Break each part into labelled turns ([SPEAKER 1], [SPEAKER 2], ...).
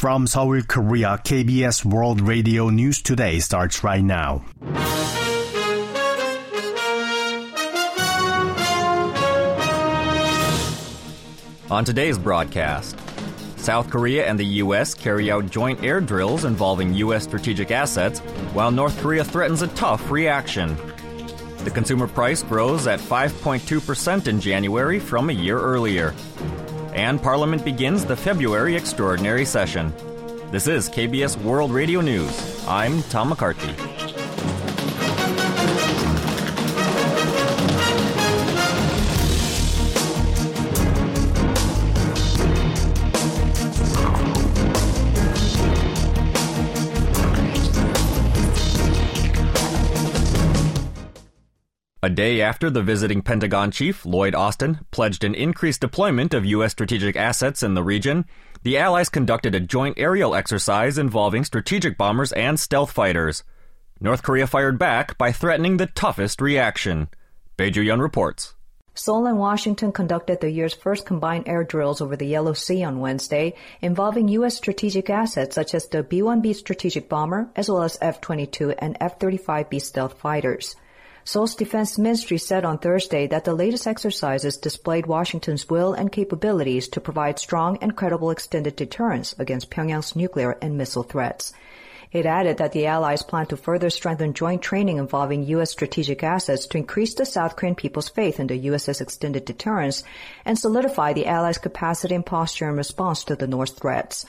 [SPEAKER 1] From Seoul, Korea, KBS World Radio News Today starts right now.
[SPEAKER 2] On today's broadcast, South Korea and the U.S. carry out joint air drills involving U.S. strategic assets, while North Korea threatens a tough reaction. The consumer price grows at 5.2% in January from a year earlier and Parliament begins the February extraordinary session. This is KBS World Radio News. I'm Tom McCarthy. A day after the visiting Pentagon chief, Lloyd Austin, pledged an increased deployment of U.S. strategic assets in the region, the Allies conducted a joint aerial exercise involving strategic bombers and stealth fighters. North Korea fired back by threatening the toughest reaction. Bae Ju-yeon reports.
[SPEAKER 3] Seoul and Washington conducted the year's first combined air drills over the Yellow Sea on Wednesday, involving U.S. strategic assets such as the B-1B strategic bomber, as well as F-22 and F-35B stealth fighters. Seoul's defense ministry said on Thursday that the latest exercises displayed Washington's will and capabilities to provide strong and credible extended deterrence against Pyongyang's nuclear and missile threats. It added that the allies plan to further strengthen joint training involving U.S. strategic assets to increase the South Korean people's faith in the U.S.'s extended deterrence and solidify the allies' capacity and posture in response to the North's threats.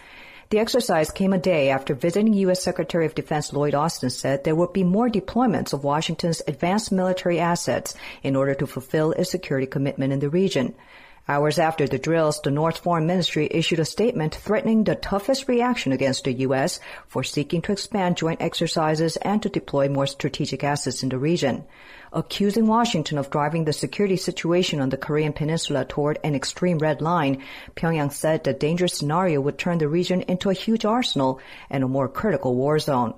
[SPEAKER 3] The exercise came a day after visiting U.S. Secretary of Defense Lloyd Austin said there would be more deployments of Washington's advanced military assets in order to fulfill its security commitment in the region. Hours after the drills, the North Foreign Ministry issued a statement threatening the toughest reaction against the U.S. for seeking to expand joint exercises and to deploy more strategic assets in the region accusing Washington of driving the security situation on the Korean peninsula toward an extreme red line, Pyongyang said the dangerous scenario would turn the region into a huge arsenal and a more critical war zone.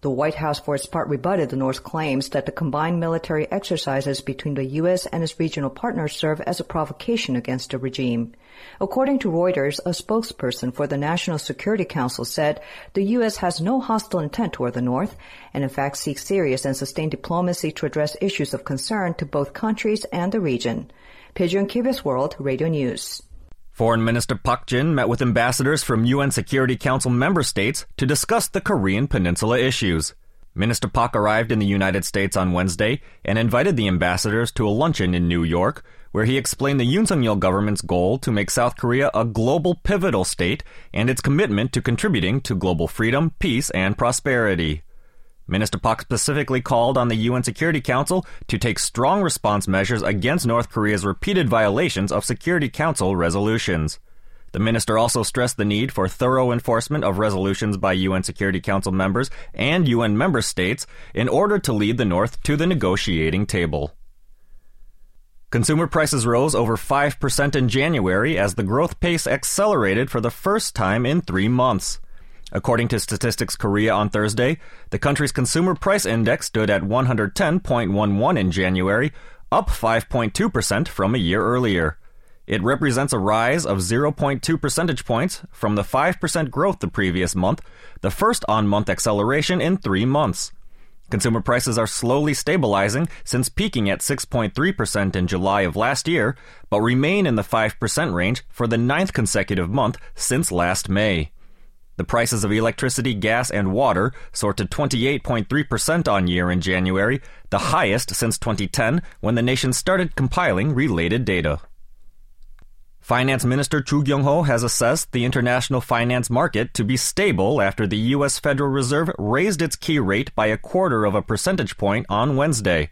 [SPEAKER 3] The White House, for its part, rebutted the North's claims that the combined military exercises between the U.S. and its regional partners serve as a provocation against the regime. According to Reuters, a spokesperson for the National Security Council said the U.S. has no hostile intent toward the North and in fact seeks serious and sustained diplomacy to address issues of concern to both countries and the region. Bae Ju-yeon KBS World Radio News.
[SPEAKER 2] Foreign Minister Park Jin met with ambassadors from UN Security Council member states to discuss the Korean Peninsula issues. Minister Park arrived in the United States on Wednesday and invited the ambassadors to a luncheon in New York, where he explained the Yoon Suk-yeol government's goal to make South Korea a global pivotal state and its commitment to contributing to global freedom, peace, and prosperity. Minister Park specifically called on the UN Security Council to take strong response measures against North Korea's repeated violations of Security Council resolutions. The minister also stressed the need for thorough enforcement of resolutions by UN Security Council members and UN member states in order to lead the North to the negotiating table. Consumer prices rose over 5% in January as the growth pace accelerated for the first time in three months. According to Statistics Korea on Thursday, the country's consumer price index stood at 110.11 in January, up 5.2% from a year earlier. It represents a rise of 0.2 percentage points from the 5% growth the previous month, the first on month acceleration in three months. Consumer prices are slowly stabilizing since peaking at 6.3% in July of last year, but remain in the 5% range for the ninth consecutive month since last May. The prices of electricity, gas, and water soared to 28.3% on year in January, the highest since 2010 when the nation started compiling related data. Finance Minister Choo Kyung-ho has assessed the international finance market to be stable after the U.S. Federal Reserve raised its key rate by a quarter of a percentage point on Wednesday.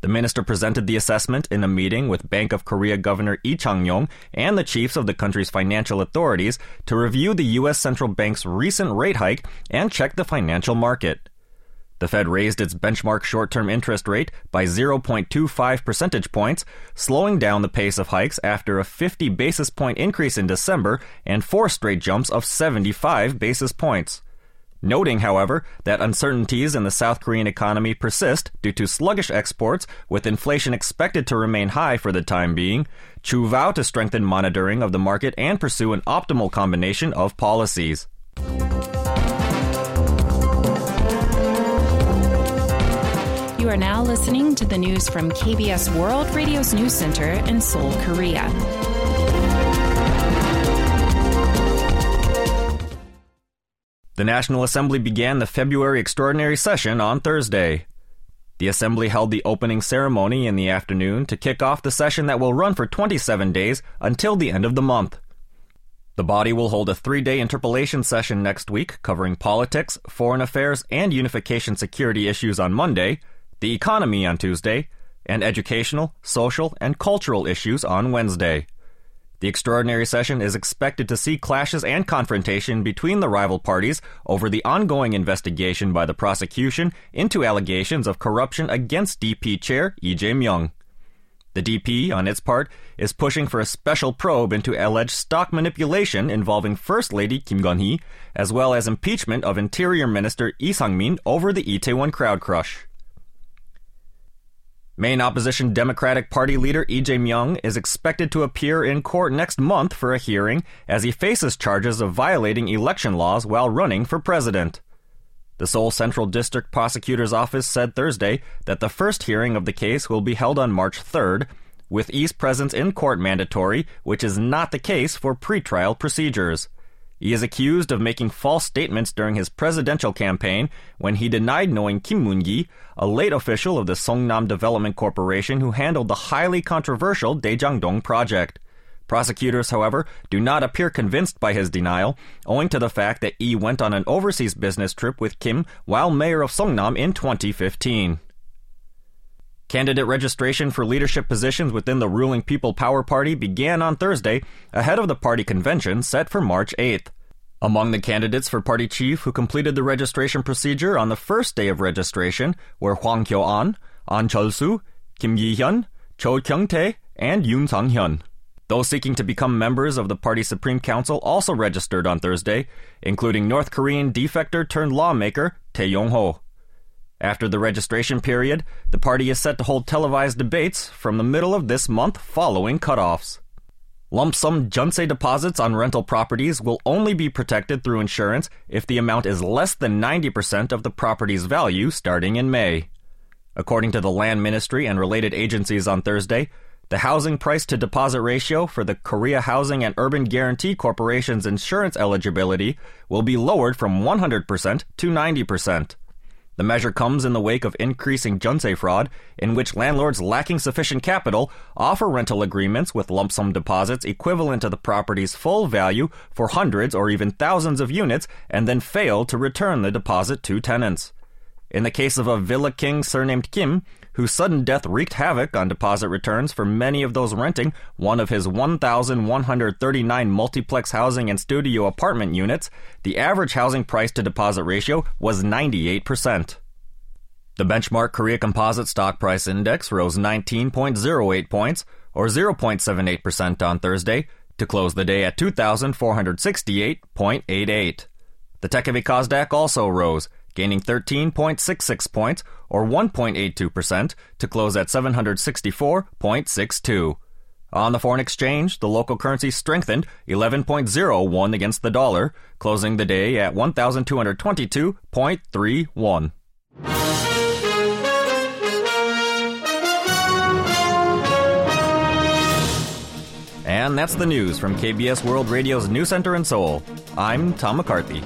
[SPEAKER 2] The minister presented the assessment in a meeting with Bank of Korea Governor Lee Chang-yong and the chiefs of the country's financial authorities to review the U.S. central bank's recent rate hike and check the financial market. The Fed raised its benchmark short term interest rate by 0.25 percentage points, slowing down the pace of hikes after a 50 basis point increase in December and four straight jumps of 75 basis points. Noting, however, that uncertainties in the South Korean economy persist due to sluggish exports, with inflation expected to remain high for the time being, Choo vowed to strengthen monitoring of the market and pursue an optimal combination of policies.
[SPEAKER 4] You are now listening to the news from KBS World Radio's News Center in Seoul, Korea.
[SPEAKER 2] The National Assembly began the February extraordinary session on Thursday. The Assembly held the opening ceremony in the afternoon to kick off the session that will run for 27 days until the end of the month. The body will hold a three day interpellation session next week covering politics, foreign affairs, and unification security issues on Monday, the economy on Tuesday, and educational, social, and cultural issues on Wednesday. The extraordinary session is expected to see clashes and confrontation between the rival parties over the ongoing investigation by the prosecution into allegations of corruption against DP chair Lee Jae-myung. The DP, on its part, is pushing for a special probe into alleged stock manipulation involving First Lady Kim Keon-hee, as well as impeachment of Interior Minister Lee Sang-min over the Itaewon crowd crush. Main opposition Democratic Party leader Lee Jae-myung is expected to appear in court next month for a hearing as he faces charges of violating election laws while running for president. The Seoul Central District Prosecutor's Office said Thursday that the first hearing of the case will be held on March 3rd, with Lee's presence in court mandatory, which is not the case for pretrial procedures. He is accused of making false statements during his presidential campaign when he denied knowing Kim Moon-gi, a late official of the Seongnam Development Corporation who handled the highly controversial Daejang-dong project. Prosecutors, however, do not appear convinced by his denial, owing to the fact that Lee went on an overseas business trip with Kim while mayor of Seongnam in 2015. Candidate registration for leadership positions within the ruling People Power Party began on Thursday, ahead of the party convention set for March 8th. Among the candidates for party chief who completed the registration procedure on the first day of registration were Hwang Kyo-an, Ahn Cheol-soo, Kim Gi-hyun, Cho Kyung-tae, and Yoon Sang-hyun. Those seeking to become members of the party's Supreme Council also registered on Thursday, including North Korean defector turned lawmaker Tae Yong-ho. After the registration period, the party is set to hold televised debates from the middle of this month following cutoffs. Lump sum jeonse deposits on rental properties will only be protected through insurance if the amount is less than 90% of the property's value starting in May. According to the Land Ministry and related agencies on Thursday, the housing price to deposit ratio for the Korea Housing and Urban Guarantee Corporation's insurance eligibility will be lowered from 100% to 90%. The measure comes in the wake of increasing jeonse fraud, in which landlords lacking sufficient capital offer rental agreements with lump sum deposits equivalent to the property's full value for hundreds or even thousands of units and then fail to return the deposit to tenants. In the case of a villa king surnamed Kim, whose sudden death wreaked havoc on deposit returns for many of those renting one of his 1,139 multiplex housing and studio apartment units, the average housing price to deposit ratio was 98%. The benchmark Korea Composite Stock Price Index rose 19.08 points, or 0.78% on Thursday, to close the day at 2,468.88. The tech-heavy Kosdaq also rose, gaining 13.66 points, or 1.82%, to close at 764.62. On the foreign exchange, the local currency strengthened 11.01 against the dollar, closing the day at 1,222.31. And that's the news from KBS World Radio's News Center in Seoul. I'm Tom McCarthy.